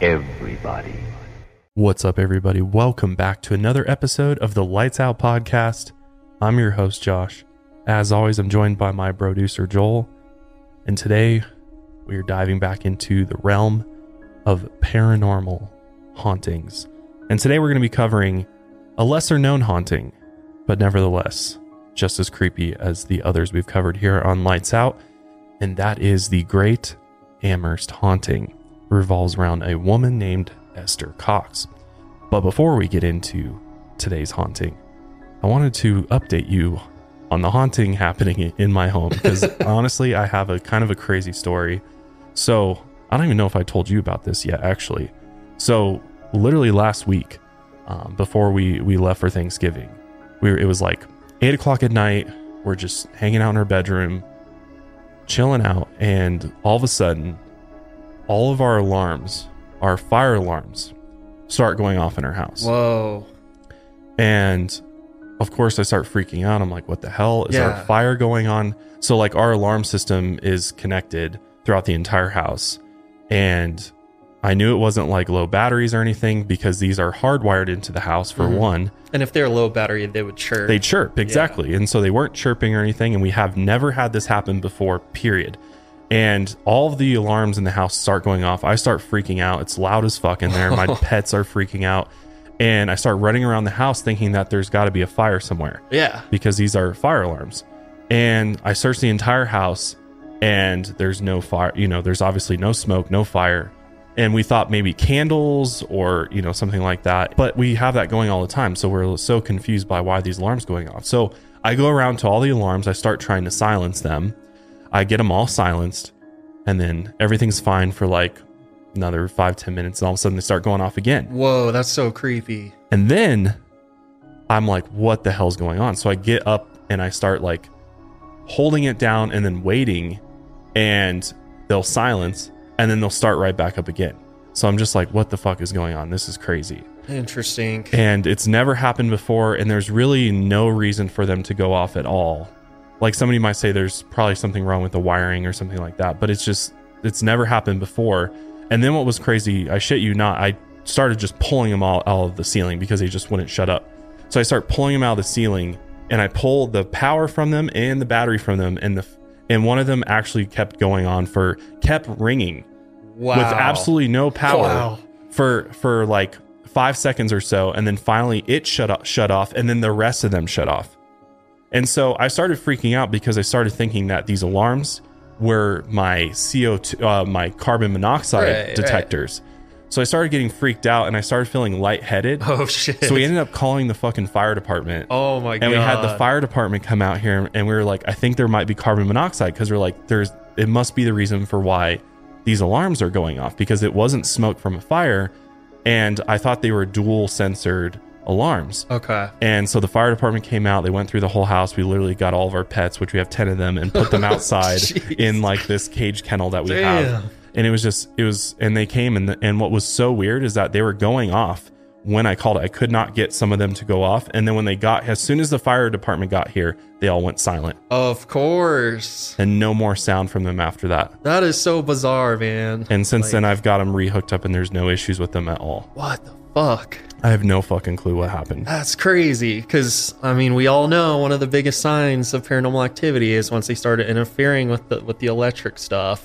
everybody. What's up, everybody? Welcome back to another episode of the Lights Out Podcast. I'm your host, Josh. As always, I'm joined by my producer, Joel. And today we are diving back into the realm of paranormal hauntings. And today we're going to be covering a lesser known haunting, but nevertheless just as creepy as the others we've covered here on Lights Out. And that is the Great Amherst Haunting. Revolves around a woman named Esther Cox. But before we get into today's haunting, I wanted to update you on the haunting happening in my home because honestly, I have a kind of a crazy story. So I don't even know if I told you about this yet, actually. So literally last week, um, before we we left for Thanksgiving, we were, it was like eight o'clock at night. We're just hanging out in her bedroom, chilling out, and all of a sudden, all of our alarms, our fire alarms, start going off in our house. Whoa. And of course, I start freaking out. I'm like, what the hell? Is there a fire going on? So, like, our alarm system is connected throughout the entire house. And I knew it wasn't like low batteries or anything because these are hardwired into the house for Mhm. one. And if they're low battery, they would chirp. They chirp, exactly. And so they weren't chirping or anything. And we have never had this happen before, period. And all of the alarms in the house start going off. I start freaking out. It's loud as fuck in there. My pets are freaking out. And I start running around the house thinking that there's got to be a fire somewhere yeah. because these are fire alarms. And I search the entire house and there's no fire, you know, there's obviously no smoke, no fire. And we thought maybe candles or, you know, something like that. But we have that going all the time. So we're so confused by why these alarms going off. So I go around to all the alarms, I start trying to silence them. I get them all silenced, and then everything's fine for like another five, ten minutes, and all of a sudden they start going off again. Whoa, that's so creepy. And then I'm like, what the hell's going on? So I get up and I start like holding it down and then waiting, and they'll silence and then they'll start right back up again. So I'm just like, what the fuck is going on? This is crazy. Interesting. And it's never happened before, and there's really no reason for them to go off at all. Like somebody might say there's probably something wrong with the wiring or something like that, but it's just, it's never happened before. And then what was crazy, I shit you not, I started just pulling them all out of the ceiling because they just wouldn't shut up. So I start pulling them out of the ceiling and I pulled the power from them and the battery from them and the and one of them actually kept going on for kept ringing Wow. with absolutely no power Wow. for for like five seconds or so, and then finally it shut off, shut off, and then the rest of them shut off. And so I started freaking out because I started thinking that these alarms were my CO two, uh, my carbon monoxide Right, right. detectors. So I started getting freaked out, and I started feeling lightheaded. Oh shit. So we ended up calling the fucking fire department. Oh my god. And we had the fire department come out here, and we were like, I think there might be carbon monoxide because we're like, there's, it must be the reason for why these alarms are going off because it wasn't smoke from a fire. And I thought they were dual censored alarms. Okay. And so the fire department came out, they went through the whole house. We literally got all of our pets, which we have 10 of them, and put them oh, outside in like this cage kennel that we Damn. have. And it was just, it was, and they came, and, and what was so weird is that they were going off when I called it. I could not get some of them to go off. And then when they got, as soon as the fire department got here, they all went silent Of course. and no more sound from them after that. That is so bizarre, man. And since Like- then, I've got them rehooked up and there's no issues with them at all. What the fuck? I have no fucking clue what happened. That's crazy. Because I mean, we all know one of the biggest signs of paranormal activity is once they started interfering with the with the electric stuff,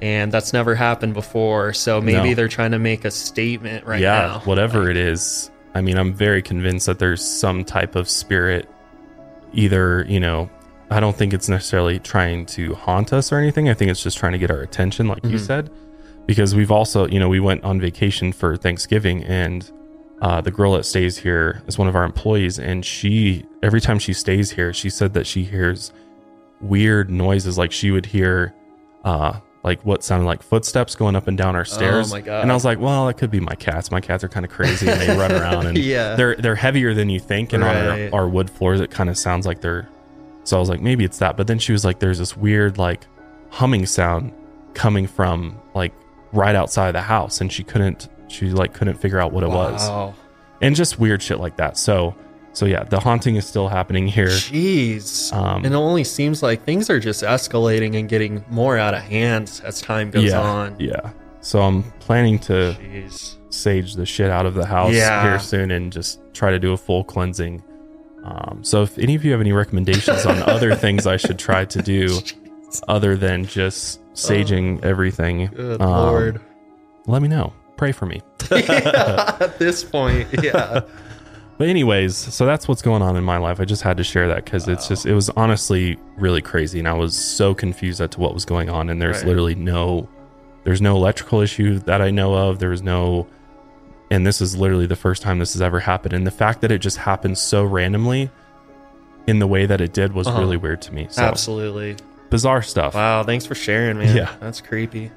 and that's never happened before. So maybe No. they're trying to make a statement right yeah, now. whatever it is. I mean, I'm very convinced that there's some type of spirit, either, you know, I don't think it's necessarily trying to haunt us or anything. I think it's just trying to get our attention, like you Mhm. said, because we've also, you know, we went on vacation for Thanksgiving and uh, the girl that stays here is one of our employees. And she, every time she stays here, she said that she hears weird noises. Like she would hear, uh, like what sounded like footsteps going up and down our stairs. Oh my God. And I was like, well, it could be my cats. My cats are kind of crazy and they run around and Yeah. they're they're heavier than you think. And Right. on our, our wood floors, it kind of sounds like they're. So I was like, maybe it's that. But then she was like, there's this weird like humming sound coming from like right outside the house, and she couldn't she like couldn't figure out what it was, and just weird shit like that. So so yeah, the haunting is still happening here. Jeez. Um, and it only seems like things are just escalating and getting more out of hand as time goes yeah, on. yeah. So I'm planning to Jeez. sage the shit out of the house Yeah. here soon and just try to do a full cleansing. Um, so if any of you have any recommendations on other things I should try to do other than just saging everything, Good um, lord. let me know. Pray for me. yeah, at this point, yeah. But anyways, so that's what's going on in my life. I just had to share that because it's just it was honestly really crazy, and I was so confused as to what was going on. And there's Right. literally no, there's no electrical issue that I know of. There's no, and this is literally the first time this has ever happened. And the fact that it just happened so randomly, in the way that it did, was Uh-huh. really weird to me. So Absolutely. Bizarre stuff. Wow, thanks for sharing, man. Yeah. That's creepy.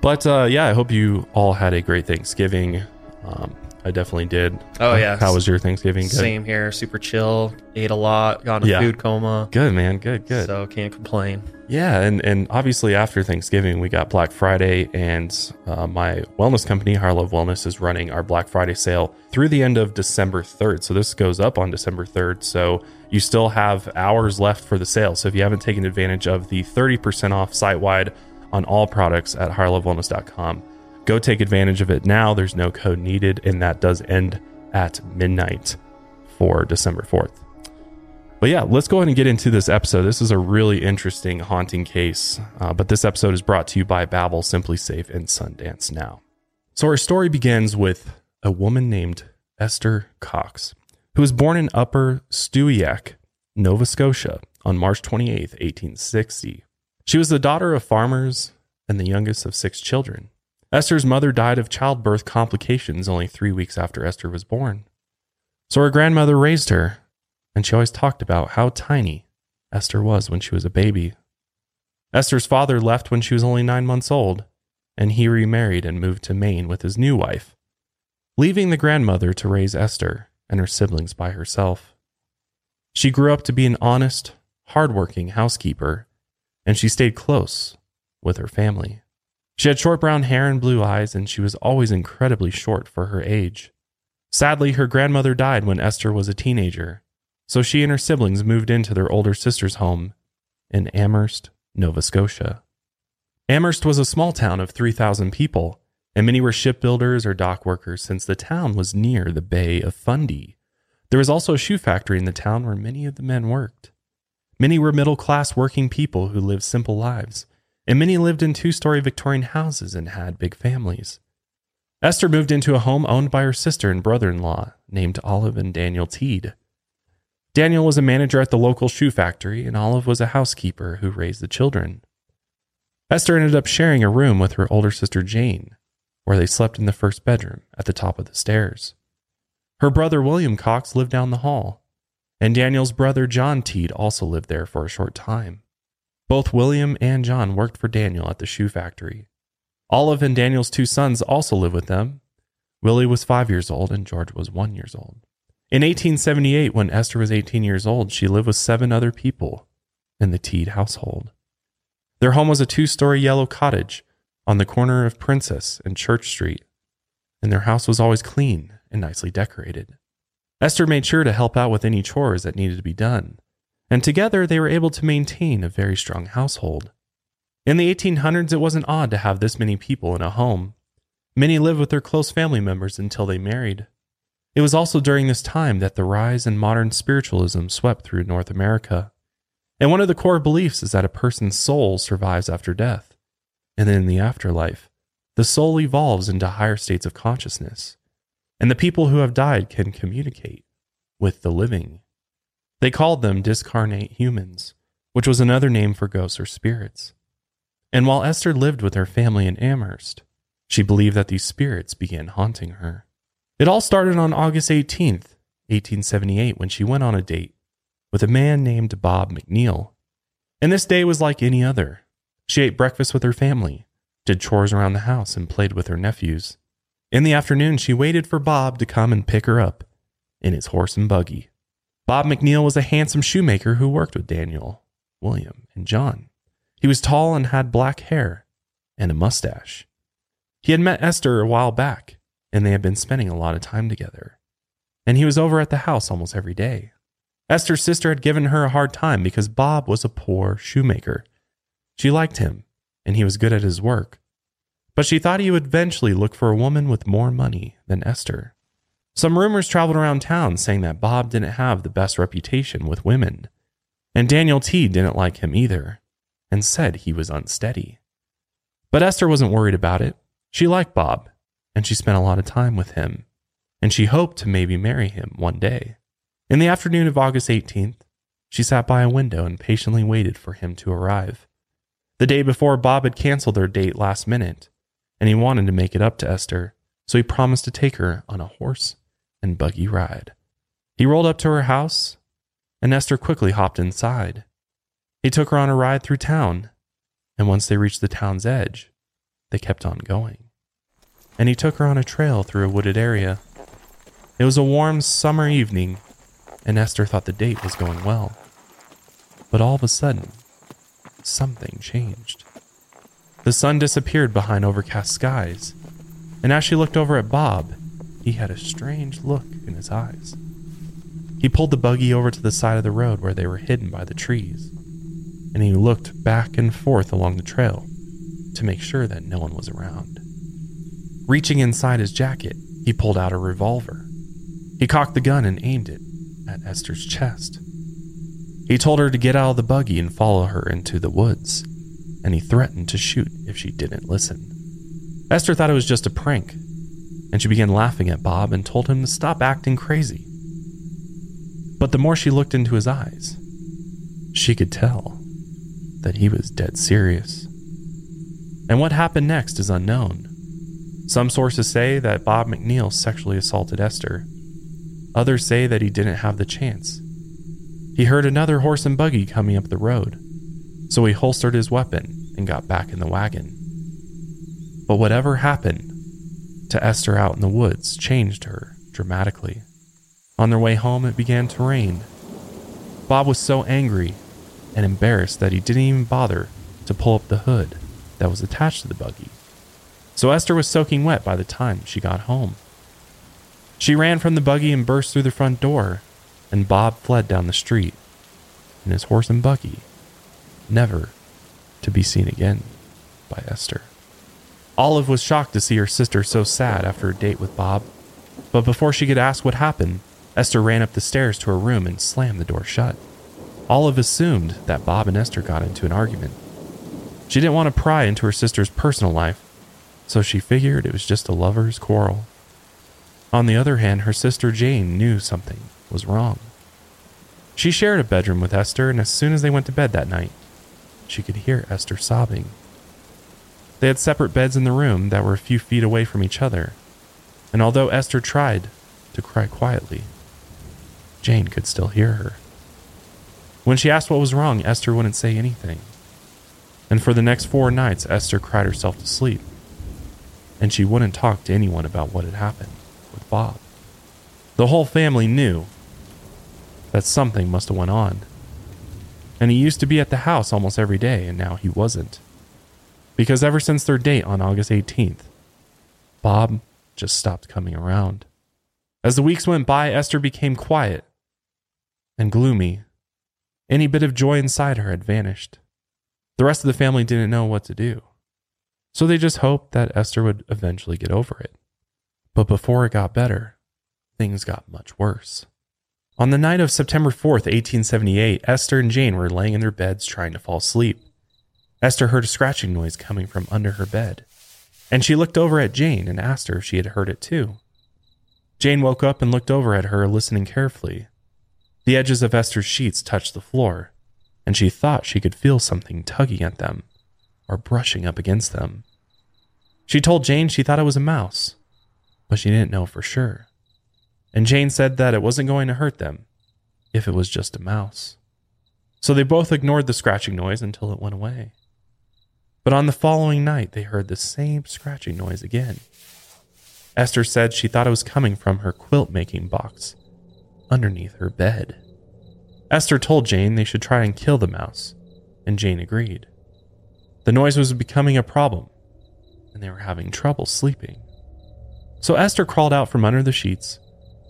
But uh, yeah, I hope you all had a great Thanksgiving. Um, I definitely did. Oh, yeah. How was your Thanksgiving? Good. Same here. Super chill. Ate a lot. Got a Yeah. food coma. Good man. Good. Good. So can't complain. Yeah, and and obviously after Thanksgiving we got Black Friday, and uh, my wellness company, Higher Love Wellness, is running our Black Friday sale through the end of December third. So this goes up on December third. So you still have hours left for the sale. So if you haven't taken advantage of the thirty percent off site wide on all products at higherlovewellness.com, go take advantage of it now. There's no code needed, and that does end at midnight for December fourth. But yeah, let's go ahead and get into this episode. This is a really interesting haunting case. Uh, but this episode is brought to you by Babbel, Simply Safe, and Sundance Now. So our story begins with a woman named Esther Cox, who was born in Upper Stewiacke, Nova Scotia, on March 28, 1860. She was the daughter of farmers and the youngest of six children. Esther's mother died of childbirth complications only three weeks after Esther was born. So her grandmother raised her and she always talked about how tiny Esther was when she was a baby. Esther's father left when she was only nine months old, and he remarried and moved to Maine with his new wife, leaving the grandmother to raise Esther and her siblings by herself. She grew up to be an honest, hardworking housekeeper, and she stayed close with her family. She had short brown hair and blue eyes, and she was always incredibly short for her age. Sadly, her grandmother died when Esther was a teenager, so she and her siblings moved into their older sister's home in Amherst, Nova Scotia. Amherst was a small town of 3,000 people, and many were shipbuilders or dock workers since the town was near the Bay of Fundy. There was also a shoe factory in the town where many of the men worked. Many were middle class working people who lived simple lives, and many lived in two story Victorian houses and had big families. Esther moved into a home owned by her sister and brother in law named Olive and Daniel Teed. Daniel was a manager at the local shoe factory, and Olive was a housekeeper who raised the children. Esther ended up sharing a room with her older sister Jane, where they slept in the first bedroom at the top of the stairs. Her brother William Cox lived down the hall, and Daniel's brother John Teed also lived there for a short time. Both William and John worked for Daniel at the shoe factory. Olive and Daniel's two sons also lived with them. Willie was five years old and George was one years old. In 1878, when Esther was 18 years old, she lived with seven other people in the Teed household. Their home was a two story yellow cottage on the corner of Princess and Church Street, and their house was always clean and nicely decorated. Esther made sure to help out with any chores that needed to be done, and together they were able to maintain a very strong household. In the 1800s, it wasn't odd to have this many people in a home. Many lived with their close family members until they married. It was also during this time that the rise in modern spiritualism swept through North America. And one of the core beliefs is that a person's soul survives after death. And in the afterlife, the soul evolves into higher states of consciousness. And the people who have died can communicate with the living. They called them discarnate humans, which was another name for ghosts or spirits. And while Esther lived with her family in Amherst, she believed that these spirits began haunting her. It all started on August 18th, 1878, when she went on a date with a man named Bob McNeil. And this day was like any other. She ate breakfast with her family, did chores around the house, and played with her nephews. In the afternoon, she waited for Bob to come and pick her up in his horse and buggy. Bob McNeil was a handsome shoemaker who worked with Daniel, William, and John. He was tall and had black hair and a mustache. He had met Esther a while back, and they had been spending a lot of time together. And he was over at the house almost every day. Esther's sister had given her a hard time because Bob was a poor shoemaker. She liked him, and he was good at his work. but she thought he would eventually look for a woman with more money than Esther. Some rumors traveled around town saying that Bob didn't have the best reputation with women, and Daniel T didn't like him either, and said he was unsteady. But Esther wasn't worried about it. She liked Bob, and she spent a lot of time with him, and she hoped to maybe marry him one day. In the afternoon of August 18th, she sat by a window and patiently waited for him to arrive. The day before, Bob had canceled their date last minute, and he wanted to make it up to Esther, so he promised to take her on a horse and buggy ride. He rolled up to her house, and Esther quickly hopped inside. He took her on a ride through town, and once they reached the town's edge, they kept on going. And he took her on a trail through a wooded area. It was a warm summer evening, and Esther thought the date was going well. But all of a sudden, something changed. The sun disappeared behind overcast skies, and as she looked over at Bob, he had a strange look in his eyes. He pulled the buggy over to the side of the road where they were hidden by the trees, and he looked back and forth along the trail to make sure that no one was around. Reaching inside his jacket, he pulled out a revolver. He cocked the gun and aimed it at Esther's chest. He told her to get out of the buggy and follow her into the woods and he threatened to shoot if she didn't listen. Esther thought it was just a prank, and she began laughing at Bob and told him to stop acting crazy. But the more she looked into his eyes, she could tell that he was dead serious. And what happened next is unknown. Some sources say that Bob McNeil sexually assaulted Esther. Others say that he didn't have the chance. He heard another horse and buggy coming up the road so he holstered his weapon and got back in the wagon. But whatever happened to Esther out in the woods changed her dramatically. On their way home, it began to rain. Bob was so angry and embarrassed that he didn't even bother to pull up the hood that was attached to the buggy. So Esther was soaking wet by the time she got home. She ran from the buggy and burst through the front door, and Bob fled down the street in his horse and buggy never to be seen again by Esther. Olive was shocked to see her sister so sad after a date with Bob, but before she could ask what happened, Esther ran up the stairs to her room and slammed the door shut. Olive assumed that Bob and Esther got into an argument. She didn't want to pry into her sister's personal life, so she figured it was just a lover's quarrel. On the other hand, her sister Jane knew something was wrong. She shared a bedroom with Esther, and as soon as they went to bed that night, she could hear Esther sobbing. They had separate beds in the room that were a few feet away from each other, and although Esther tried to cry quietly, Jane could still hear her. When she asked what was wrong, Esther wouldn't say anything. And for the next four nights, Esther cried herself to sleep, and she wouldn't talk to anyone about what had happened with Bob. The whole family knew that something must have went on and he used to be at the house almost every day, and now he wasn't. Because ever since their date on August 18th, Bob just stopped coming around. As the weeks went by, Esther became quiet and gloomy. Any bit of joy inside her had vanished. The rest of the family didn't know what to do. So they just hoped that Esther would eventually get over it. But before it got better, things got much worse. On the night of September 4th, 1878, Esther and Jane were laying in their beds trying to fall asleep. Esther heard a scratching noise coming from under her bed, and she looked over at Jane and asked her if she had heard it too. Jane woke up and looked over at her, listening carefully. The edges of Esther's sheets touched the floor, and she thought she could feel something tugging at them or brushing up against them. She told Jane she thought it was a mouse, but she didn't know for sure and Jane said that it wasn't going to hurt them if it was just a mouse. So they both ignored the scratching noise until it went away. But on the following night, they heard the same scratching noise again. Esther said she thought it was coming from her quilt making box underneath her bed. Esther told Jane they should try and kill the mouse, and Jane agreed. The noise was becoming a problem, and they were having trouble sleeping. So Esther crawled out from under the sheets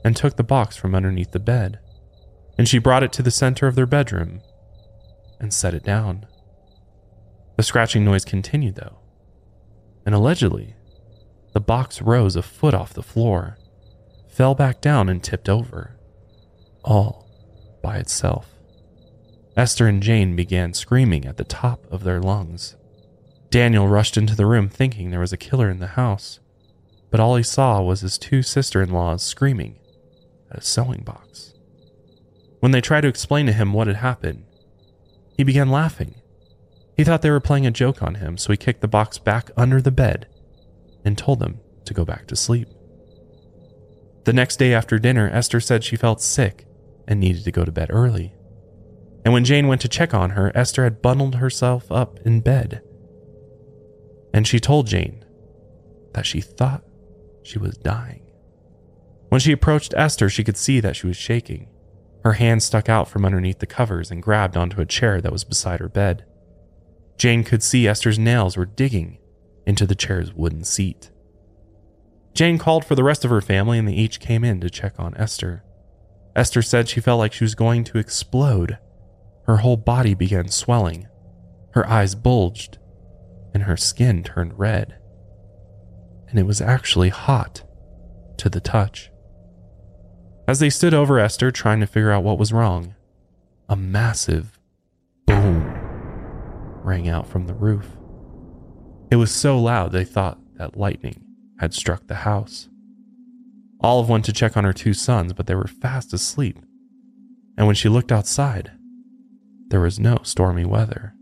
and took the box from underneath the bed, and she brought it to the center of their bedroom and set it down. The scratching noise continued, though, and allegedly, the box rose a foot off the floor, fell back down, and tipped over, all by itself. Esther and Jane began screaming at the top of their lungs. Daniel rushed into the room thinking there was a killer in the house, but all he saw was his two sister in laws screaming a sewing box. When they tried to explain to him what had happened, he began laughing. He thought they were playing a joke on him, so he kicked the box back under the bed and told them to go back to sleep. The next day after dinner, Esther said she felt sick and needed to go to bed early. And when Jane went to check on her, Esther had bundled herself up in bed. And she told Jane that she thought she was dying. When she approached Esther, she could see that she was shaking. Her hand stuck out from underneath the covers and grabbed onto a chair that was beside her bed. Jane could see Esther's nails were digging into the chair's wooden seat. Jane called for the rest of her family and they each came in to check on Esther. Esther said she felt like she was going to explode. Her whole body began swelling. Her eyes bulged and her skin turned red. And it was actually hot to the touch. As they stood over Esther trying to figure out what was wrong, a massive boom rang out from the roof. It was so loud they thought that lightning had struck the house. Olive went to check on her two sons, but they were fast asleep. And when she looked outside, there was no stormy weather.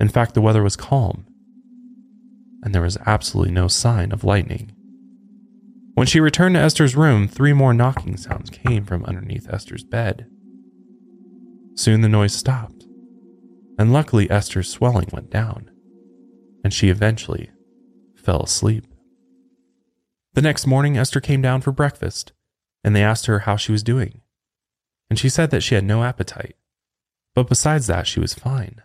In fact, the weather was calm, and there was absolutely no sign of lightning. When she returned to Esther's room, three more knocking sounds came from underneath Esther's bed. Soon the noise stopped, and luckily Esther's swelling went down, and she eventually fell asleep. The next morning, Esther came down for breakfast, and they asked her how she was doing. And she said that she had no appetite, but besides that, she was fine.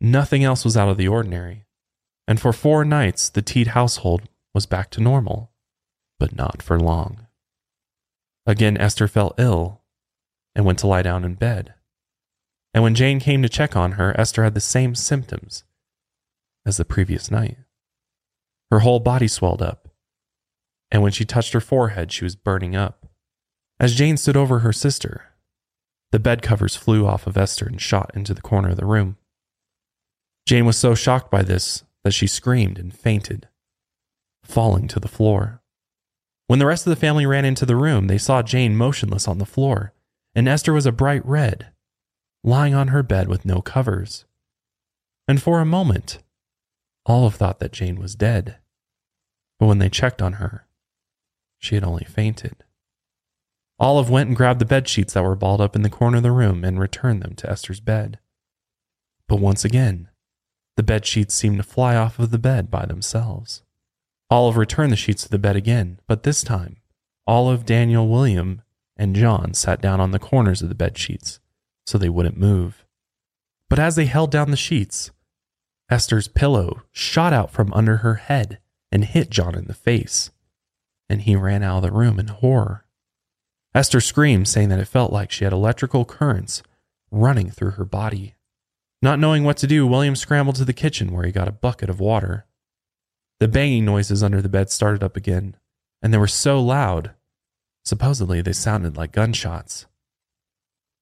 Nothing else was out of the ordinary, and for four nights, the Teed household was back to normal but not for long. Again, Esther fell ill and went to lie down in bed. And when Jane came to check on her, Esther had the same symptoms as the previous night. Her whole body swelled up, and when she touched her forehead, she was burning up. As Jane stood over her sister, the bed covers flew off of Esther and shot into the corner of the room. Jane was so shocked by this that she screamed and fainted, falling to the floor. When the rest of the family ran into the room, they saw Jane motionless on the floor, and Esther was a bright red, lying on her bed with no covers. And for a moment, Olive thought that Jane was dead. But when they checked on her, she had only fainted. Olive went and grabbed the bed sheets that were balled up in the corner of the room and returned them to Esther's bed. But once again, the bed sheets seemed to fly off of the bed by themselves. Olive returned the sheets to the bed again, but this time, Olive, Daniel, William, and John sat down on the corners of the bed sheets so they wouldn't move. But as they held down the sheets, Esther's pillow shot out from under her head and hit John in the face, and he ran out of the room in horror. Esther screamed, saying that it felt like she had electrical currents running through her body. Not knowing what to do, William scrambled to the kitchen where he got a bucket of water. The banging noises under the bed started up again, and they were so loud, supposedly they sounded like gunshots.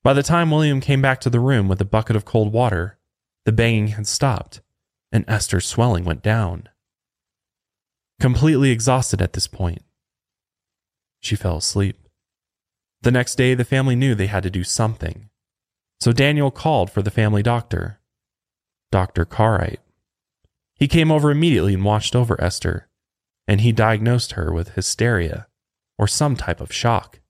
By the time William came back to the room with a bucket of cold water, the banging had stopped, and Esther's swelling went down. Completely exhausted at this point, she fell asleep. The next day, the family knew they had to do something, so Daniel called for the family doctor, Dr. Cartwright. He came over immediately and watched over Esther, and he diagnosed her with hysteria or some type of shock.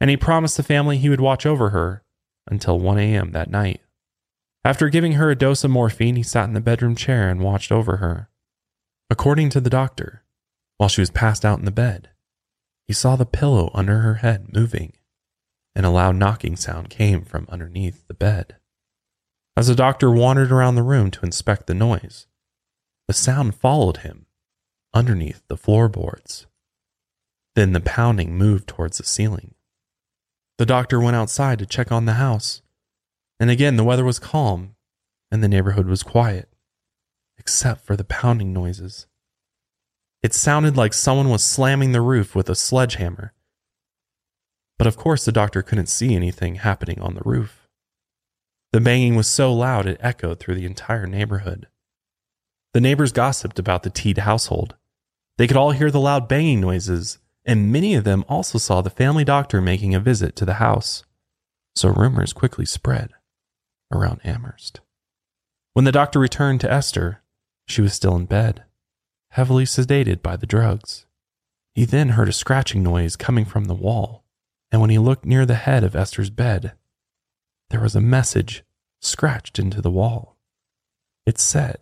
And he promised the family he would watch over her until 1 a.m. that night. After giving her a dose of morphine, he sat in the bedroom chair and watched over her. According to the doctor, while she was passed out in the bed, he saw the pillow under her head moving, and a loud knocking sound came from underneath the bed. As the doctor wandered around the room to inspect the noise, the sound followed him underneath the floorboards. Then the pounding moved towards the ceiling. The doctor went outside to check on the house, and again the weather was calm and the neighborhood was quiet. except for the pounding noises. It sounded like someone was slamming the roof with a sledgehammer. But of course, the doctor couldn't see anything happening on the roof. The banging was so loud it echoed through the entire neighborhood. The neighbors gossiped about the Teed household. They could all hear the loud banging noises, and many of them also saw the family doctor making a visit to the house. So rumors quickly spread around Amherst. When the doctor returned to Esther, she was still in bed, heavily sedated by the drugs. He then heard a scratching noise coming from the wall, and when he looked near the head of Esther's bed, there was a message scratched into the wall. It said,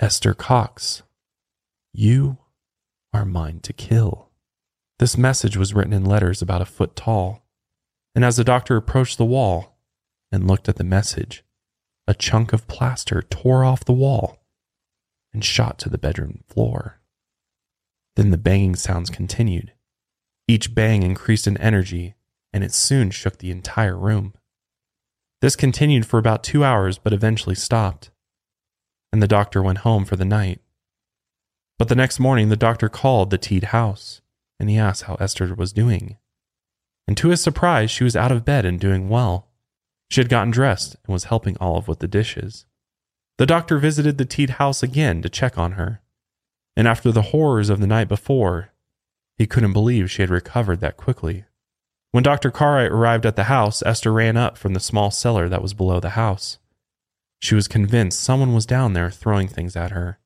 Esther Cox, you are mine to kill. This message was written in letters about a foot tall, and as the doctor approached the wall and looked at the message, a chunk of plaster tore off the wall and shot to the bedroom floor. Then the banging sounds continued. Each bang increased in energy, and it soon shook the entire room. This continued for about two hours, but eventually stopped, and the doctor went home for the night. But the next morning, the doctor called the Teed house, and he asked how Esther was doing. And to his surprise, she was out of bed and doing well. She had gotten dressed and was helping Olive with the dishes. The doctor visited the Teed house again to check on her, and after the horrors of the night before, he couldn't believe she had recovered that quickly. When Dr. Cartwright arrived at the house, Esther ran up from the small cellar that was below the house. She was convinced someone was down there throwing things at her,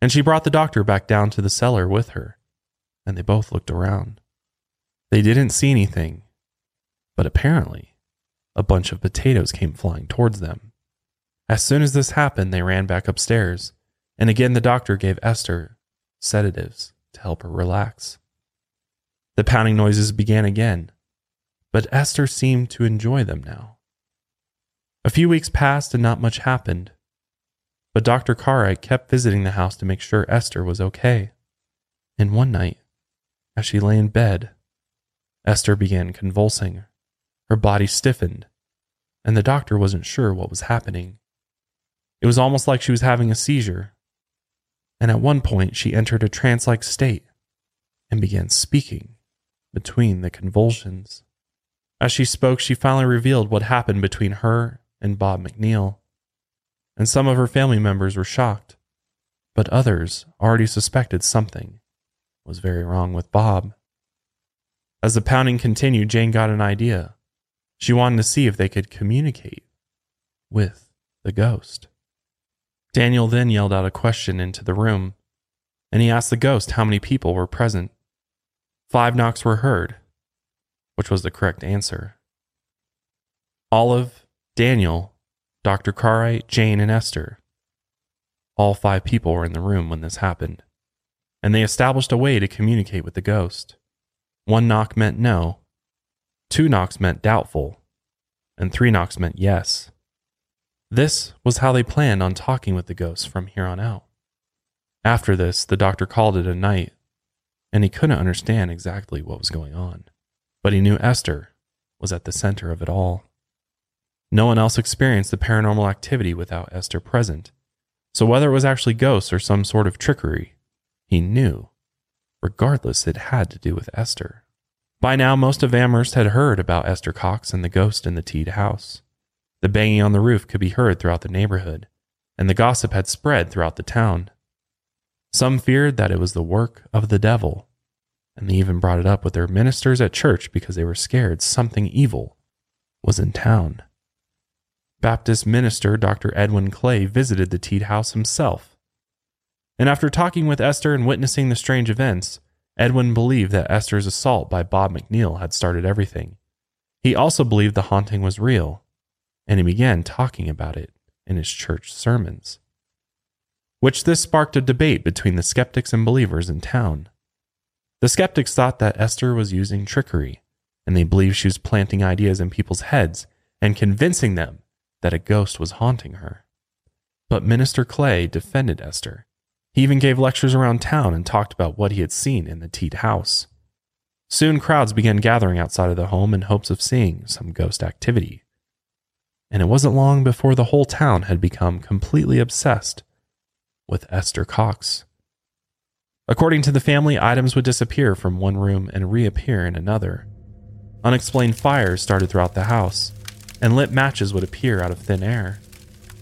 and she brought the doctor back down to the cellar with her, and they both looked around. They didn't see anything, but apparently, a bunch of potatoes came flying towards them. As soon as this happened, they ran back upstairs, and again the doctor gave Esther sedatives to help her relax. The pounding noises began again, but Esther seemed to enjoy them now. A few weeks passed and not much happened, but Dr. Cartwright kept visiting the house to make sure Esther was okay. And one night, as she lay in bed, Esther began convulsing. Her body stiffened, and the doctor wasn't sure what was happening. It was almost like she was having a seizure. And at one point, she entered a trance like state and began speaking between the convulsions. As she spoke, she finally revealed what happened between her and Bob McNeil. And some of her family members were shocked, but others already suspected something was very wrong with Bob. As the pounding continued, Jane got an idea. She wanted to see if they could communicate with the ghost. Daniel then yelled out a question into the room, and he asked the ghost how many people were present. Five knocks were heard, which was the correct answer. Olive, Daniel, Dr. Cartwright, Jane, and Esther. All five people were in the room when this happened, and they established a way to communicate with the ghost. One knock meant no, two knocks meant doubtful, and three knocks meant yes. This was how they planned on talking with the ghost from here on out. After this, the doctor called it a night, and he couldn't understand exactly what was going on. But he knew Esther was at the center of it all. No one else experienced the paranormal activity without Esther present, so whether it was actually ghosts or some sort of trickery, he knew. Regardless, it had to do with Esther. By now, most of Amherst had heard about Esther Cox and the ghost in the Teed house. The banging on the roof could be heard throughout the neighborhood, and the gossip had spread throughout the town. Some feared that it was the work of the devil, and they even brought it up with their ministers at church because they were scared something evil was in town. Baptist minister Dr. Edwin Clay visited the Teed house himself. And after talking with Esther and witnessing the strange events, Edwin believed that Esther's assault by Bob McNeil had started everything. He also believed the haunting was real and he began talking about it in his church sermons. Which this sparked a debate between the skeptics and believers in town. The skeptics thought that Esther was using trickery, and they believed she was planting ideas in people's heads and convincing them that a ghost was haunting her. But Minister Clay defended Esther. He even gave lectures around town and talked about what he had seen in the Teed house. Soon crowds began gathering outside of the home in hopes of seeing some ghost activity and it wasn't long before the whole town had become completely obsessed with Esther Cox. According to the family, items would disappear from one room and reappear in another. Unexplained fires started throughout the house, and lit matches would appear out of thin air.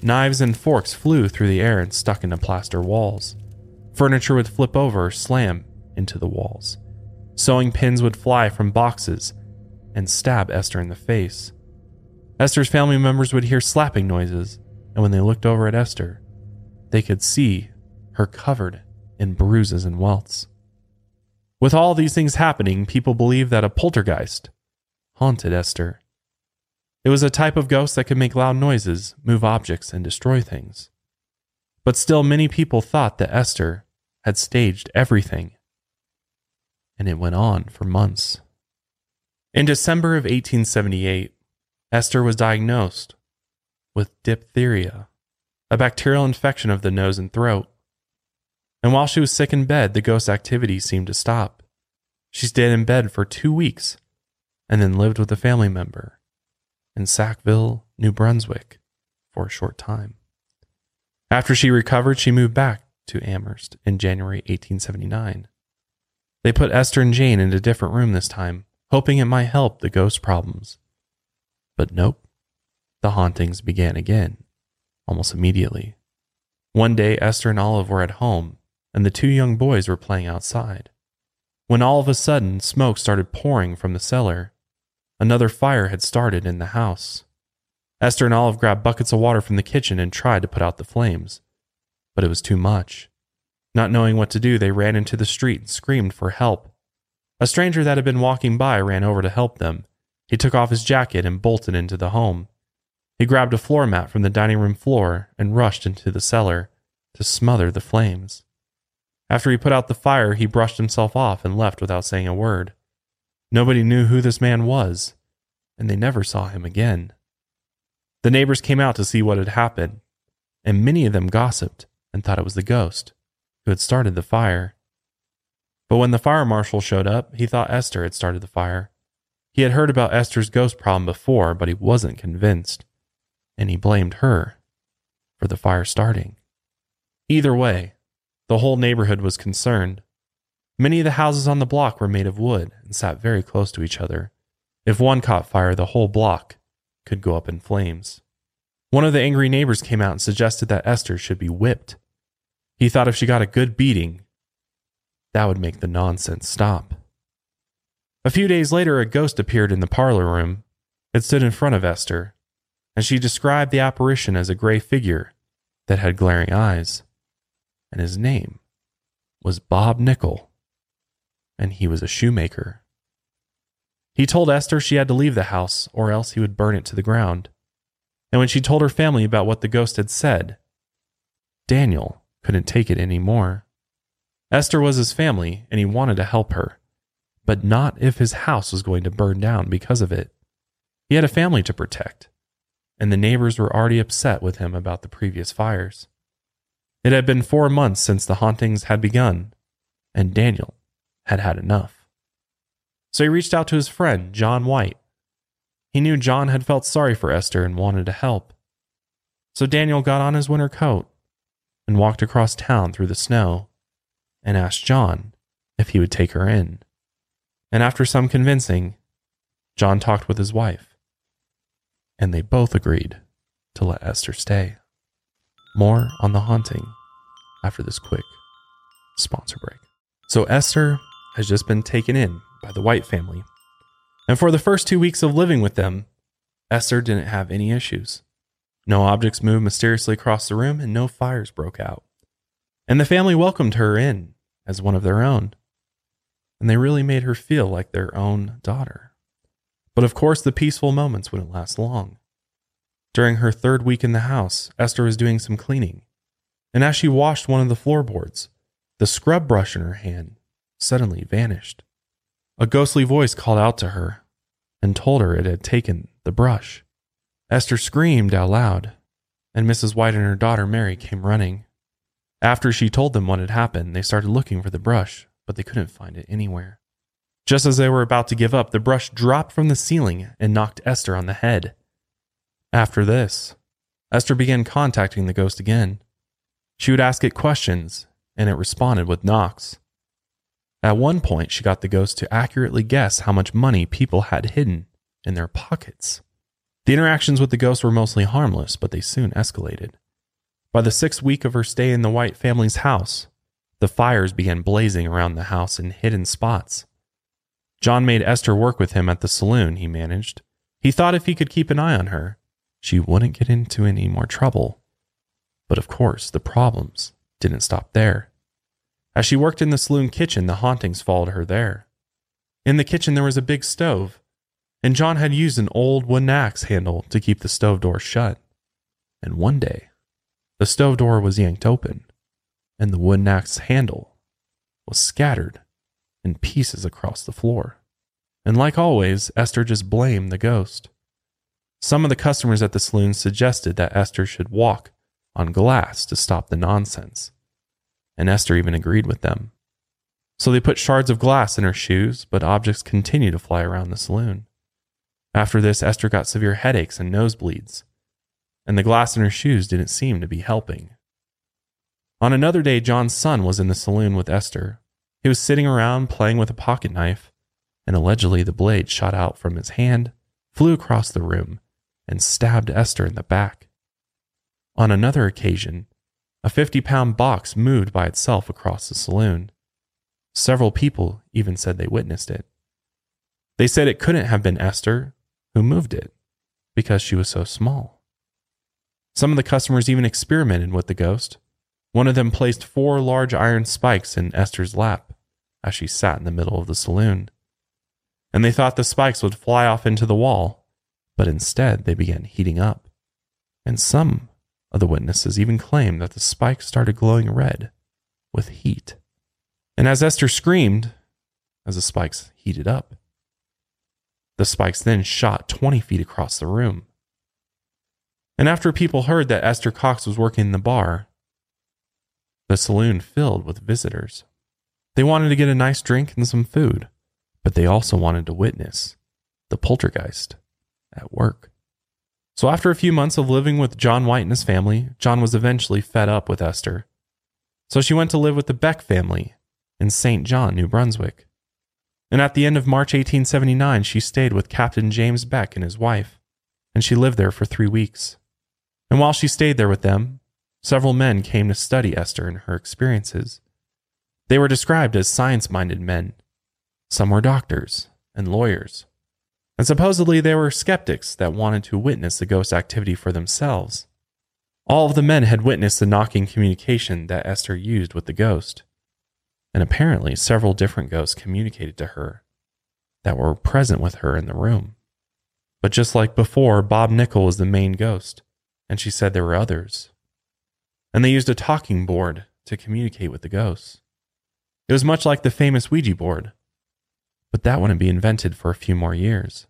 Knives and forks flew through the air and stuck into plaster walls. Furniture would flip over or slam into the walls. Sewing pins would fly from boxes and stab Esther in the face. Esther's family members would hear slapping noises, and when they looked over at Esther, they could see her covered in bruises and welts. With all these things happening, people believed that a poltergeist haunted Esther. It was a type of ghost that could make loud noises, move objects, and destroy things. But still, many people thought that Esther had staged everything. And it went on for months. In December of 1878, Esther was diagnosed with diphtheria, a bacterial infection of the nose and throat. And while she was sick in bed, the ghost activity seemed to stop. She stayed in bed for two weeks and then lived with a family member in Sackville, New Brunswick for a short time. After she recovered, she moved back to Amherst in January 1879. They put Esther and Jane in a different room this time, hoping it might help the ghost problems. But nope, the hauntings began again, almost immediately. One day, Esther and Olive were at home, and the two young boys were playing outside. When all of a sudden, smoke started pouring from the cellar. Another fire had started in the house. Esther and Olive grabbed buckets of water from the kitchen and tried to put out the flames but it was too much. Not knowing what to do, they ran into the street and screamed for help. A stranger that had been walking by ran over to help them. He took off his jacket and bolted into the home. He grabbed a floor mat from the dining room floor and rushed into the cellar to smother the flames. After he put out the fire, he brushed himself off and left without saying a word. Nobody knew who this man was, and they never saw him again. The neighbors came out to see what had happened, and many of them gossiped and thought it was the ghost who had started the fire. But when the fire marshal showed up, he thought Esther had started the fire. He had heard about Esther's ghost problem before, but he wasn't convinced, and he blamed her for the fire starting. Either way, the whole neighborhood was concerned. Many of the houses on the block were made of wood and sat very close to each other. If one caught fire, the whole block could go up in flames. One of the angry neighbors came out and suggested that Esther should be whipped. He thought if she got a good beating, that would make the nonsense stop. A few days later, a ghost appeared in the parlor room. It stood in front of Esther, and she described the apparition as a gray figure that had glaring eyes. And his name was Bob Nickel, and he was a shoemaker. He told Esther she had to leave the house, or else he would burn it to the ground. And when she told her family about what the ghost had said, Daniel couldn't take it any more. Esther was his family, and he wanted to help her, but not if his house was going to burn down because of it. He had a family to protect, and the neighbors were already upset with him about the previous fires. It had been four months since the hauntings had begun, and Daniel had had enough. So he reached out to his friend, John White, he knew John had felt sorry for Esther and wanted to help. So Daniel got on his winter coat and walked across town through the snow and asked John if he would take her in. And after some convincing, John talked with his wife, and they both agreed to let Esther stay. More on the haunting after this quick sponsor break. So Esther has just been taken in by the White family and for the first two weeks of living with them, Esther didn't have any issues. No objects moved mysteriously across the room, and no fires broke out. And the family welcomed her in as one of their own. And they really made her feel like their own daughter. But of course, the peaceful moments wouldn't last long. During her third week in the house, Esther was doing some cleaning. And as she washed one of the floorboards, the scrub brush in her hand suddenly vanished. A ghostly voice called out to her and told her it had taken the brush. Esther screamed out loud, and Mrs. White and her daughter Mary came running. After she told them what had happened, they started looking for the brush, but they couldn't find it anywhere. Just as they were about to give up, the brush dropped from the ceiling and knocked Esther on the head. After this, Esther began contacting the ghost again. She would ask it questions, and it responded with knocks. At one point, she got the ghost to accurately guess how much money people had hidden in their pockets. The interactions with the ghost were mostly harmless, but they soon escalated. By the sixth week of her stay in the White family's house, the fires began blazing around the house in hidden spots. John made Esther work with him at the saloon he managed. He thought if he could keep an eye on her, she wouldn't get into any more trouble. But of course, the problems didn't stop there. As she worked in the saloon kitchen, the hauntings followed her there. In the kitchen, there was a big stove, and John had used an old wooden axe handle to keep the stove door shut. And one day, the stove door was yanked open, and the wooden axe handle was scattered in pieces across the floor. And like always, Esther just blamed the ghost. Some of the customers at the saloon suggested that Esther should walk on glass to stop the nonsense, and Esther even agreed with them. So they put shards of glass in her shoes, but objects continued to fly around the saloon. After this, Esther got severe headaches and nosebleeds, and the glass in her shoes didn't seem to be helping. On another day, John's son was in the saloon with Esther. He was sitting around playing with a pocket knife, and allegedly the blade shot out from his hand, flew across the room, and stabbed Esther in the back. On another occasion, a 50 pound box moved by itself across the saloon. Several people even said they witnessed it. They said it couldn't have been Esther who moved it because she was so small. Some of the customers even experimented with the ghost. One of them placed four large iron spikes in Esther's lap as she sat in the middle of the saloon. And they thought the spikes would fly off into the wall, but instead they began heating up. And some of the witnesses even claimed that the spikes started glowing red with heat. And as Esther screamed, as the spikes heated up, the spikes then shot 20 feet across the room. And after people heard that Esther Cox was working in the bar, the saloon filled with visitors. They wanted to get a nice drink and some food, but they also wanted to witness the poltergeist at work. So, after a few months of living with John White and his family, John was eventually fed up with Esther. So she went to live with the Beck family in St. John, New Brunswick. And at the end of March 1879, she stayed with Captain James Beck and his wife, and she lived there for three weeks. And while she stayed there with them, several men came to study Esther and her experiences. They were described as science minded men. Some were doctors and lawyers. And supposedly there were skeptics that wanted to witness the ghost activity for themselves. All of the men had witnessed the knocking communication that Esther used with the ghost. And apparently, several different ghosts communicated to her that were present with her in the room. But just like before, Bob Nickel was the main ghost, and she said there were others. And they used a talking board to communicate with the ghosts. It was much like the famous Ouija board, but that wouldn't be invented for a few more years.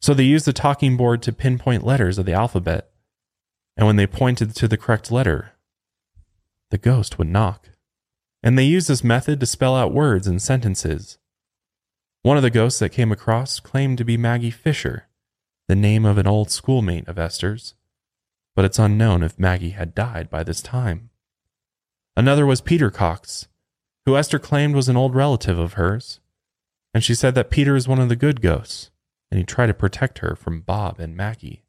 So they used the talking board to pinpoint letters of the alphabet, and when they pointed to the correct letter, the ghost would knock. And they used this method to spell out words and sentences. One of the ghosts that came across claimed to be Maggie Fisher, the name of an old schoolmate of Esther's, but it's unknown if Maggie had died by this time. Another was Peter Cox, who Esther claimed was an old relative of hers, and she said that Peter is one of the good ghosts, and he tried to protect her from Bob and Maggie.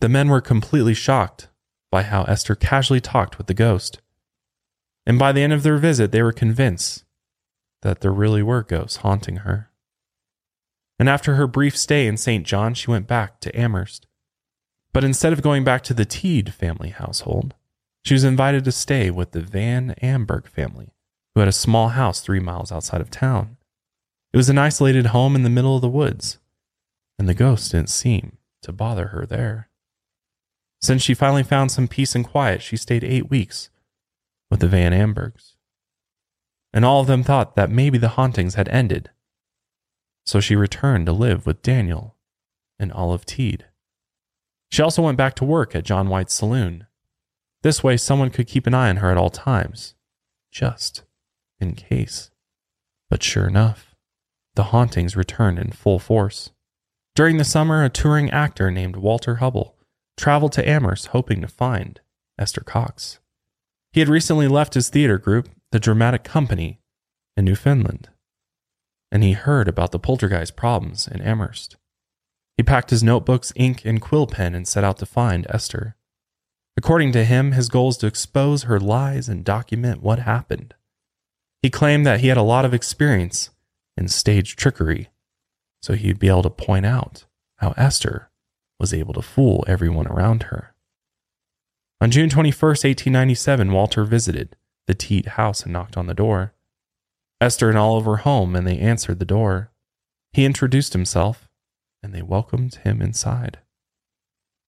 The men were completely shocked by how Esther casually talked with the ghost, and by the end of their visit, they were convinced that there really were ghosts haunting her. And after her brief stay in St. John, she went back to Amherst. But instead of going back to the Teed family household, she was invited to stay with the Van Amberg family, who had a small house three miles outside of town. It was an isolated home in the middle of the woods, and the ghosts didn't seem to bother her there. Since she finally found some peace and quiet, she stayed eight weeks with the Van Ambergs. And all of them thought that maybe the hauntings had ended. So she returned to live with Daniel and Olive Teed. She also went back to work at John White's saloon. This way, someone could keep an eye on her at all times, just in case. But sure enough, the hauntings returned in full force. During the summer, a touring actor named Walter Hubbell traveled to Amherst hoping to find Esther Cox. He had recently left his theater group, the Dramatic Company, in Newfoundland, and he heard about the poltergeist problems in Amherst. He packed his notebooks, ink, and quill pen and set out to find Esther. According to him, his goal is to expose her lies and document what happened. He claimed that he had a lot of experience in stage trickery, so he'd be able to point out how Esther was able to fool everyone around her. On June 21, 1897, Walter visited the Teed house and knocked on the door. Esther and Oliver home, and they answered the door. He introduced himself, and they welcomed him inside.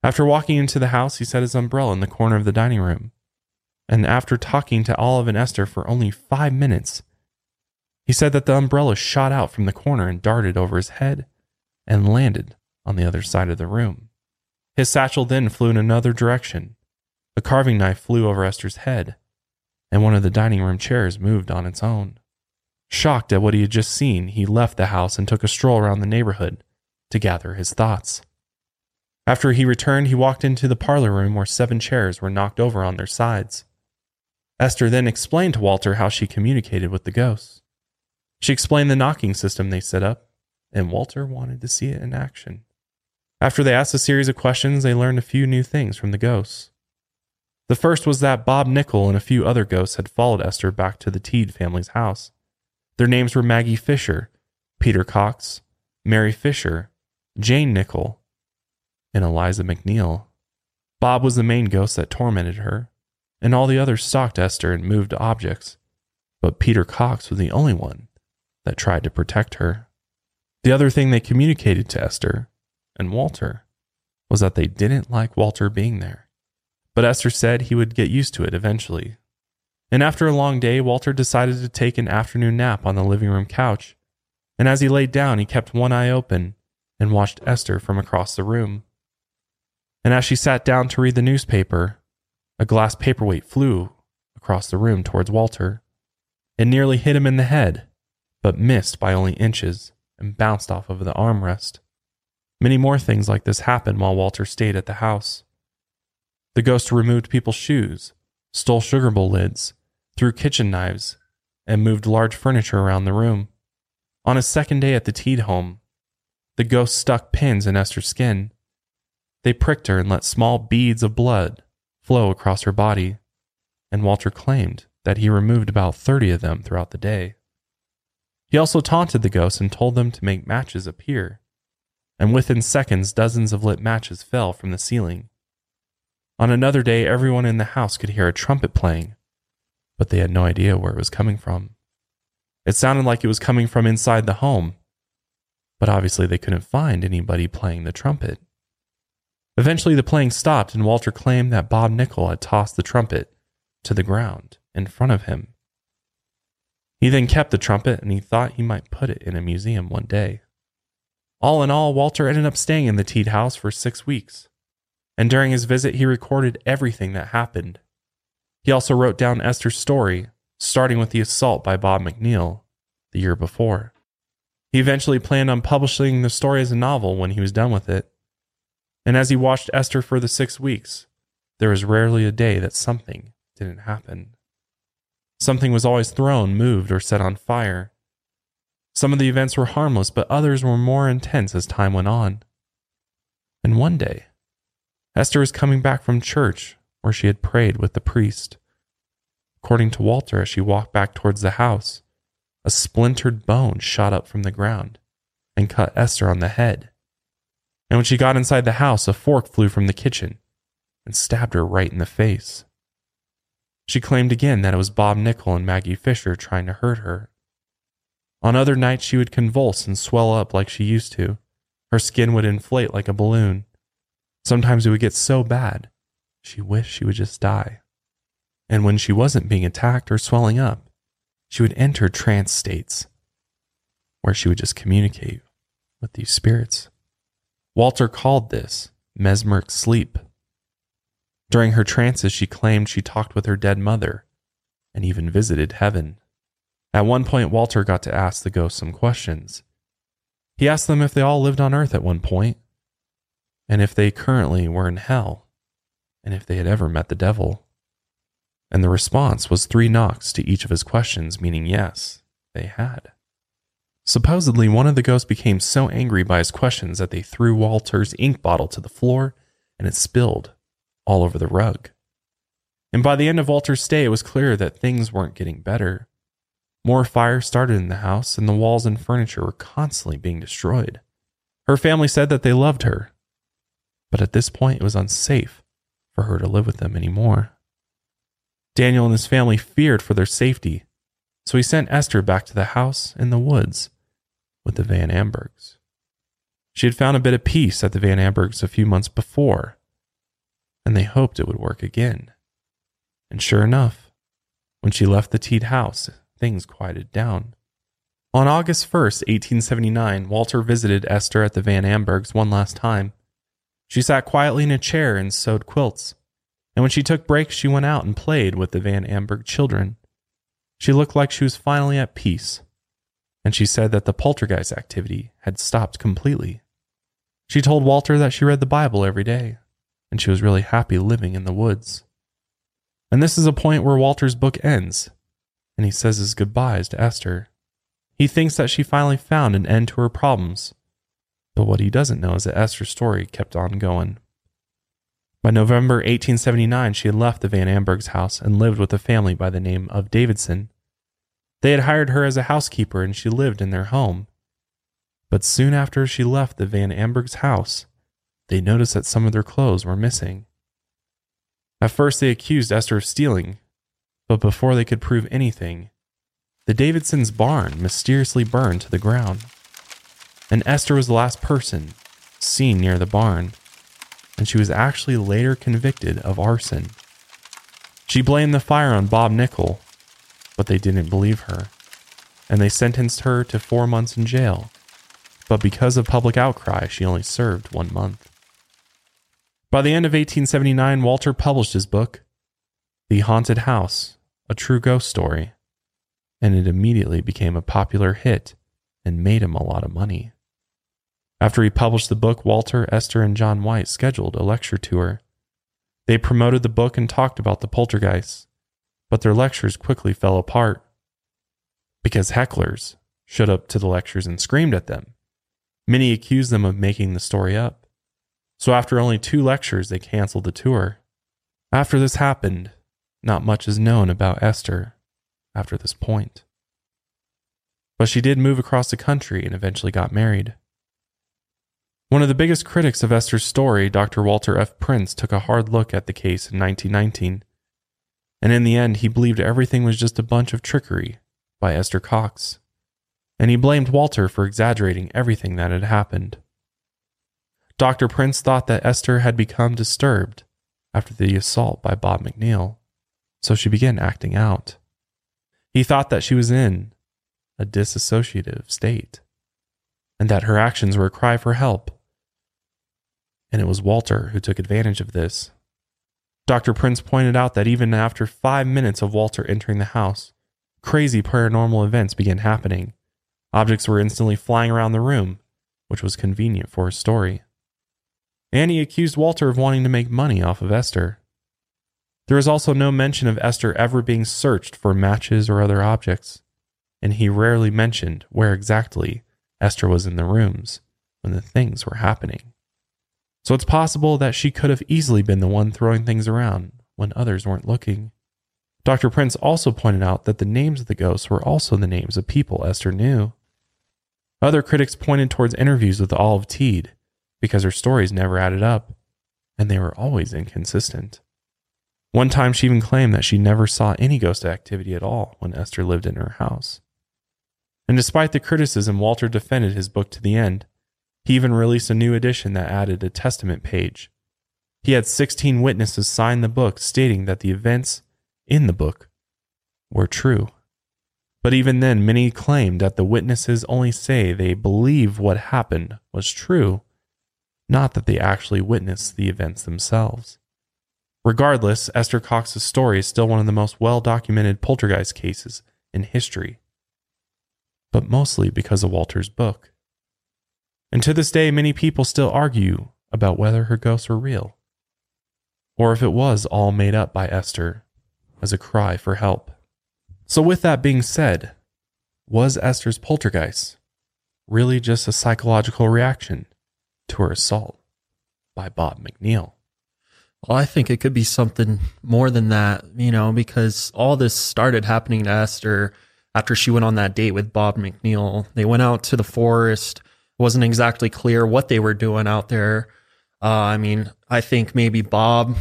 After walking into the house, he set his umbrella in the corner of the dining room. And after talking to Olive and Esther for only five minutes, he said that the umbrella shot out from the corner and darted over his head and landed on the other side of the room. His satchel then flew in another direction. A carving knife flew over Esther's head, and one of the dining room chairs moved on its own. Shocked at what he had just seen, he left the house and took a stroll around the neighborhood to gather his thoughts. After he returned, he walked into the parlor room where seven chairs were knocked over on their sides. Esther then explained to Walter how she communicated with the ghosts. She explained the knocking system they set up, and Walter wanted to see it in action. After they asked a series of questions, they learned a few new things from the ghosts. The first was that Bob Nickel and a few other ghosts had followed Esther back to the Teed family's house. Their names were Maggie Fisher, Peter Cox, Mary Fisher, Jane Nickel, and Eliza McNeil. Bob was the main ghost that tormented her, and all the others stalked Esther and moved objects. But Peter Cox was the only one that tried to protect her. The other thing they communicated to Esther and Walter was that they didn't like Walter being there. But Esther said he would get used to it eventually. And after a long day, Walter decided to take an afternoon nap on the living room couch. And as he laid down, he kept one eye open and watched Esther from across the room. And as she sat down to read the newspaper, a glass paperweight flew across the room towards Walter. It nearly hit him in the head, but missed by only inches and bounced off of the armrest. Many more things like this happened while Walter stayed at the house. The ghost removed people's shoes, stole sugar bowl lids, threw kitchen knives, and moved large furniture around the room. On his second day at the Teed home, the ghost stuck pins in Esther's skin. They pricked her and let small beads of blood flow across her body, and Walter claimed that he removed about 30 of them throughout the day. He also taunted the ghosts and told them to make matches appear. And within seconds, dozens of lit matches fell from the ceiling. On another day, everyone in the house could hear a trumpet playing, but they had no idea where it was coming from. It sounded like it was coming from inside the home, but obviously they couldn't find anybody playing the trumpet. Eventually, the playing stopped, and Walter claimed that Bob Nickel had tossed the trumpet to the ground in front of him. He then kept the trumpet and he thought he might put it in a museum one day. All in all, Walter ended up staying in the Teed house for six weeks. And during his visit, he recorded everything that happened. He also wrote down Esther's story, starting with the assault by Bob McNeil the year before. He eventually planned on publishing the story as a novel when he was done with it. And as he watched Esther for the six weeks, there was rarely a day that something didn't happen. Something was always thrown, moved, or set on fire. Some of the events were harmless, but others were more intense as time went on. And one day, Esther was coming back from church where she had prayed with the priest. According to Walter, as she walked back towards the house, a splintered bone shot up from the ground and cut Esther on the head. And when she got inside the house, a fork flew from the kitchen and stabbed her right in the face. She claimed again that it was Bob Nickel and Maggie Fisher trying to hurt her. On other nights, she would convulse and swell up like she used to. Her skin would inflate like a balloon. Sometimes it would get so bad, she wished she would just die. And when she wasn't being attacked or swelling up, she would enter trance states where she would just communicate with these spirits. Walter called this mesmeric sleep. During her trances, she claimed she talked with her dead mother and even visited heaven. At one point, Walter got to ask the ghosts some questions. He asked them if they all lived on Earth at one point, and if they currently were in hell, and if they had ever met the devil. And the response was three knocks to each of his questions, meaning yes, they had. Supposedly, one of the ghosts became so angry by his questions that they threw Walter's ink bottle to the floor and it spilled all over the rug. And by the end of Walter's stay, it was clear that things weren't getting better. More fires started in the house, and the walls and furniture were constantly being destroyed. Her family said that they loved her, but at this point it was unsafe for her to live with them anymore. Daniel and his family feared for their safety, so he sent Esther back to the house in the woods with the Van Ambergs. She had found a bit of peace at the Van Ambergs a few months before, and they hoped it would work again. And sure enough, when she left the Teed house, things quieted down. On August 1st, 1879, Walter visited Esther at the Van Ambergs one last time. She sat quietly in a chair and sewed quilts, and when she took breaks, she went out and played with the Van Amberg children. She looked like she was finally at peace, and she said that the poltergeist activity had stopped completely. She told Walter that she read the Bible every day, and she was really happy living in the woods. And this is a point where Walter's book ends, and he says his goodbyes to Esther. He thinks that she finally found an end to her problems. But what he doesn't know is that Esther's story kept on going. By November 1879, she had left the Van Amberg's house and lived with a family by the name of Davidson. They had hired her as a housekeeper and she lived in their home. But soon after she left the Van Amberg's house, they noticed that some of their clothes were missing. At first, they accused Esther of stealing, but before they could prove anything, the Davidsons' barn mysteriously burned to the ground, and Esther was the last person seen near the barn, and she was actually later convicted of arson. She blamed the fire on Bob Nickel, but they didn't believe her, and they sentenced her to four months in jail. But because of public outcry, she only served one month. By the end of 1879, Walter published his book, The Haunted House A True Ghost Story and it immediately became a popular hit and made him a lot of money. After he published the book, Walter, Esther, and John White scheduled a lecture tour. They promoted the book and talked about the poltergeists, but their lectures quickly fell apart because hecklers showed up to the lectures and screamed at them. Many accused them of making the story up. So after only two lectures, they canceled the tour. After this happened, not much is known about Esther after this point. But she did move across the country and eventually got married. One of the biggest critics of Esther's story, Dr. Walter F. Prince, took a hard look at the case in 1919. And in the end, he believed everything was just a bunch of trickery by Esther Cox. And he blamed Walter for exaggerating everything that had happened. Dr. Prince thought that Esther had become disturbed after the assault by Bob McNeil, so she began acting out. He thought that she was in a disassociative state and that her actions were a cry for help. And it was Walter who took advantage of this. Dr. Prince pointed out that even after five minutes of Walter entering the house, crazy paranormal events began happening. Objects were instantly flying around the room, which was convenient for his story. And he accused Walter of wanting to make money off of Esther. There is also no mention of Esther ever being searched for matches or other objects, and he rarely mentioned where exactly Esther was in the rooms when the things were happening. So it's possible that she could have easily been the one throwing things around when others weren't looking. Dr. Prince also pointed out that the names of the ghosts were also the names of people Esther knew. Other critics pointed towards interviews with Olive Teed because her stories never added up, and they were always inconsistent. One time, she even claimed that she never saw any ghost activity at all when Esther lived in her house. And despite the criticism, Walter defended his book to the end. He even released a new edition that added a testament page. He had 16 witnesses sign the book stating that the events in the book were true. But even then, many claimed that the witnesses only say they believe what happened was true, not that they actually witnessed the events themselves. Regardless, Esther Cox's story is still one of the most well documented poltergeist cases in history, but mostly because of Walter's book. And to this day, many people still argue about whether her ghosts were real, or if it was all made up by Esther as a cry for help. So, with that being said, was Esther's poltergeist really just a psychological reaction to her assault by Bob McNeil? Well, I think it could be something more than that, you know, because all this started happening to Esther after she went on that date with Bob McNeil. They went out to the forest. It wasn't exactly clear what they were doing out there. Uh, I mean, I think maybe Bob,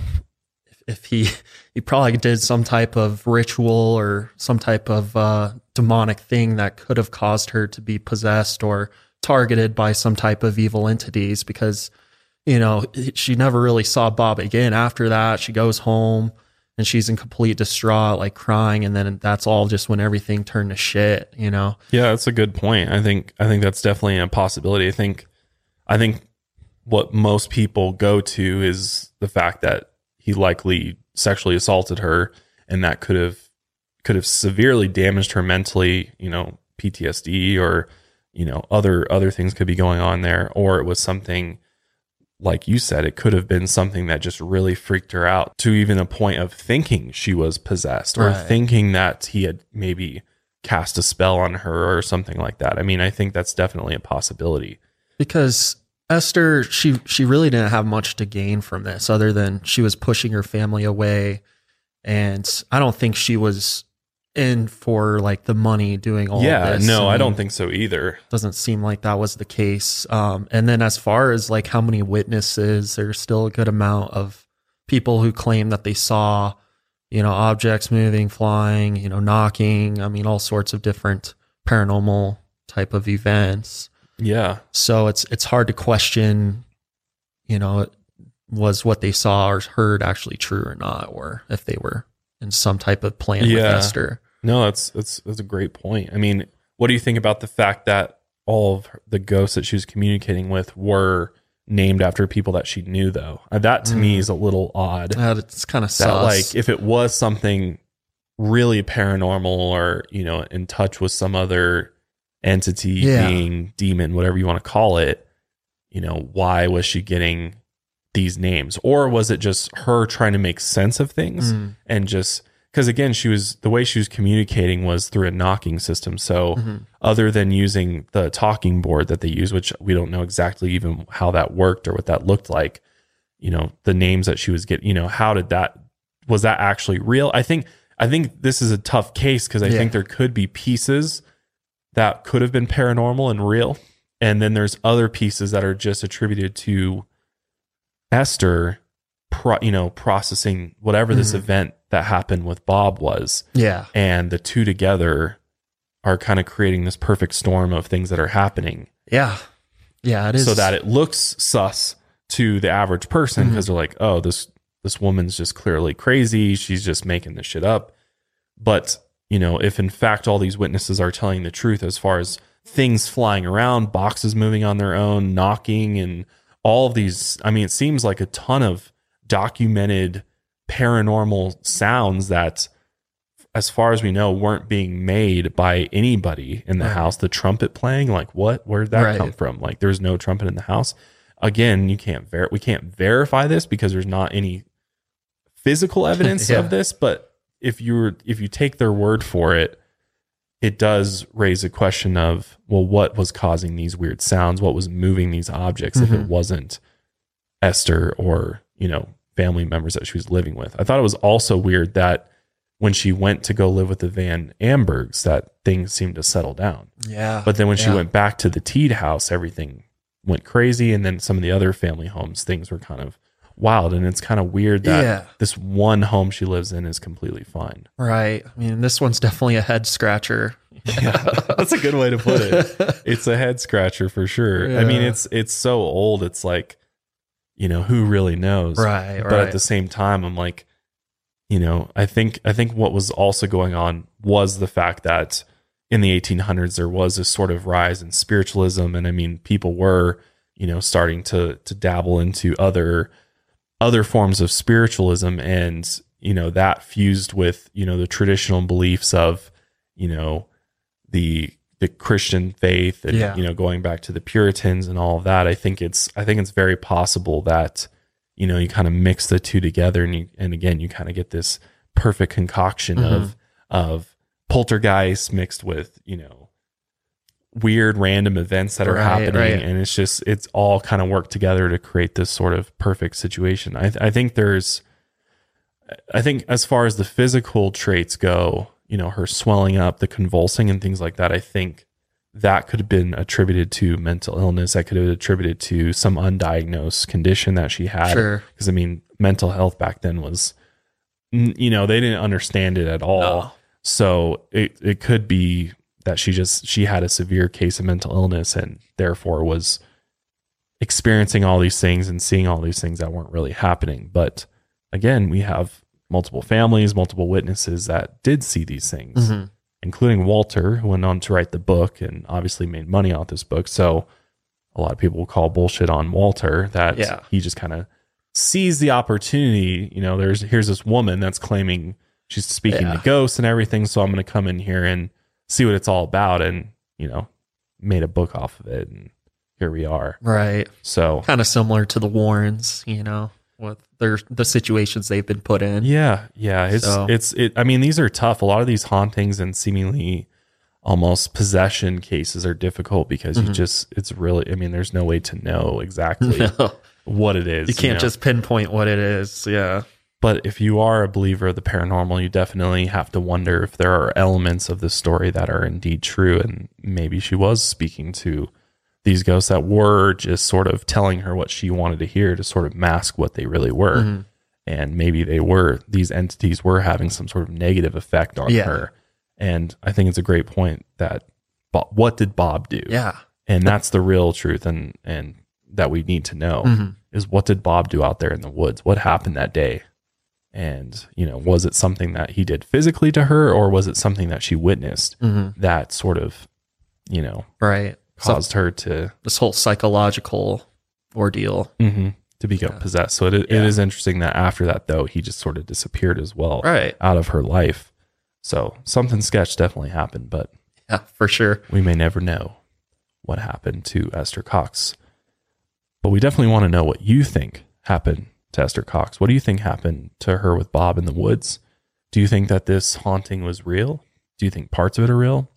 if, if he he probably did some type of ritual or some type of uh, demonic thing that could have caused her to be possessed or targeted by some type of evil entities because you know she never really saw Bob again after that. She goes home and she's in complete distraught, like crying, and then that's all just when everything turned to shit. You know? Yeah, that's a good point. I think I think that's definitely a possibility. I think I think what most people go to is the fact that he likely sexually assaulted her and that could have could have severely damaged her mentally, you know, PTSD or you know, other other things could be going on there or it was something like you said it could have been something that just really freaked her out to even a point of thinking she was possessed or Right. thinking that he had maybe cast a spell on her or something like that. I mean, I think that's definitely a possibility. because Esther she she really didn't have much to gain from this other than she was pushing her family away and I don't think she was in for like the money doing all yeah, this. no, I mean, don't think so either. doesn't seem like that was the case. Um and then as far as like how many witnesses there's still a good amount of people who claim that they saw you know objects moving, flying, you know knocking, I mean all sorts of different paranormal type of events. Yeah. So it's it's hard to question, you know, was what they saw or heard actually true or not, or if they were in some type of plan with Esther. No, that's that's that's a great point. I mean, what do you think about the fact that all of the ghosts that she was communicating with were named after people that she knew though? Uh, That to me Mm. is a little odd. Uh, it's kind of that sus. like if it was something really paranormal or, you know, in touch with some other entity, Yeah. being, demon, whatever you want to call it, you know, why was she getting these names? Or was it just her trying to make sense of things? Mm, and just because again she was the way she was communicating was through a knocking system so mhm. other than using the talking board that they use which we don't know exactly even how that worked or what that looked like you know the names that she was getting you know how did that was that actually real i think i think this is a tough case because i Yeah. think there could be pieces that could have been paranormal and real and then there's other pieces that are just attributed to esther pro, you know processing whatever this Mhm. event that happened with bob was Yeah. and the two together are kind of creating this perfect storm of things that are happening Yeah. Yeah. It is. so that it looks sus to the average person mm-hmm. because they're like oh this this woman's just clearly crazy she's just making this shit up but you know if in fact all these witnesses are telling the truth as far as things flying around boxes moving on their own knocking and all of these i mean it seems like a ton of documented paranormal sounds that as far as we know weren't being made by anybody in the Right. house the trumpet playing like what where'd that Right. come from like there's no trumpet in the house again you can't ver- we can't verify this because there's not any physical evidence Yeah. of this but if you were if you take their word for it it does raise a question of well what was causing these weird sounds what was moving these objects if it Mhm. wasn't esther or you know family members that she was living with i thought it was also weird that when she went to go live with the van ambergs that things seemed to settle down yeah. but then when she went back to the Teed house, everything went crazy. And then some of the other family homes, things were kind of wild. And it's kind of weird that Yeah. this one home she lives in is completely fine. right. I mean, this one's definitely a head scratcher. yeah, That's a good way to put it. It's a head scratcher for sure. I mean, it's it's so old. It's like, you know, who really knows? right. but Right. at the same time i'm like you know i think i think what was also going on was the fact that in the 1800s there was this sort of rise in spiritualism and i mean people were you know starting to to dabble into other other forms of spiritualism and you know that fused with you know the traditional beliefs of you know the the christian faith and Yeah. you know going back to the puritans and all of that i think it's i think it's very possible that you know you kind of mix the two together and you and again you kind of get this perfect concoction Mm-hmm. of of poltergeist mixed with you know weird random events that are Right, happening right. and it's just it's all kind of worked together to create this sort of perfect situation i, I think there's i think as far as the physical traits go you know her swelling up the convulsing and things like that i think that could have been attributed to mental illness that could have been attributed to some undiagnosed condition that she had Sure. because i mean mental health back then was you know they didn't understand it at all No. so it, it could be that she just she had a severe case of mental illness and therefore was experiencing all these things and seeing all these things that weren't really happening but again we have multiple families multiple witnesses that did see these things Mhm. including walter who went on to write the book and obviously made money off this book so a lot of people will call bullshit on walter that Yeah. he just kind of sees the opportunity you know there's here's this woman that's claiming she's speaking Yeah. to ghosts and everything so i'm going to come in here and see what it's all about and you know made a book off of it and here we are Right. so Kind of similar to the Warrens, you know, with their the situations they've been put in. yeah yeah it's So- it's it i mean these are tough a lot of these hauntings and seemingly almost possession cases are difficult because Mm-hmm. you just it's really i mean there's no way to know exactly No, what it is you can't know? just pinpoint what it is. Yeah. But if you are a believer of the paranormal, you definitely have to wonder if there are elements of the story that are indeed true. And maybe she was speaking to these ghosts that were just sort of telling her what she wanted to hear to sort of mask what they really were. Mm-hmm. And maybe they were, these entities were having some sort of negative effect on Yeah. her. And I think it's a great point that Bo- what did Bob do? Yeah. and that's the real truth and and that we need to know Mm-hmm. is what did bob do out there in the woods what happened that day and you know was it something that he did physically to her or was it something that she witnessed Mm-hmm. that sort of you know Right. So caused her to this whole psychological ordeal. mhm, to become possessed so it, it Yeah. is interesting that after that though he just sort of disappeared as well Right. out of her life so something sketch definitely happened but Yeah, for sure. we may never know what happened to Esther Cox. But we definitely want to know what you think happened to Esther Cox. What do you think happened to her with Bob in the woods? Do you think that this haunting was real? Do you think parts of it are real?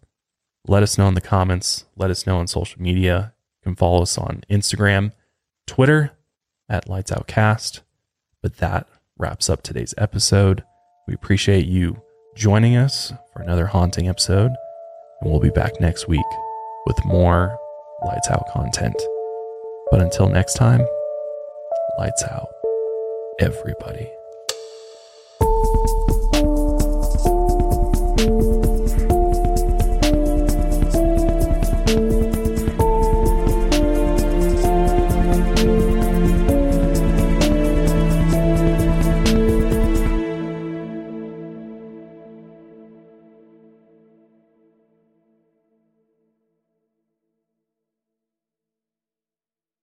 Let us know in the comments. Let us know on social media. You can follow us on Instagram, Twitter at Lights Out Cast. But that wraps up today's episode. We appreciate you joining us for another haunting episode. And we'll be back next week with more Lights Out content. But until next time, Lights Out, everybody.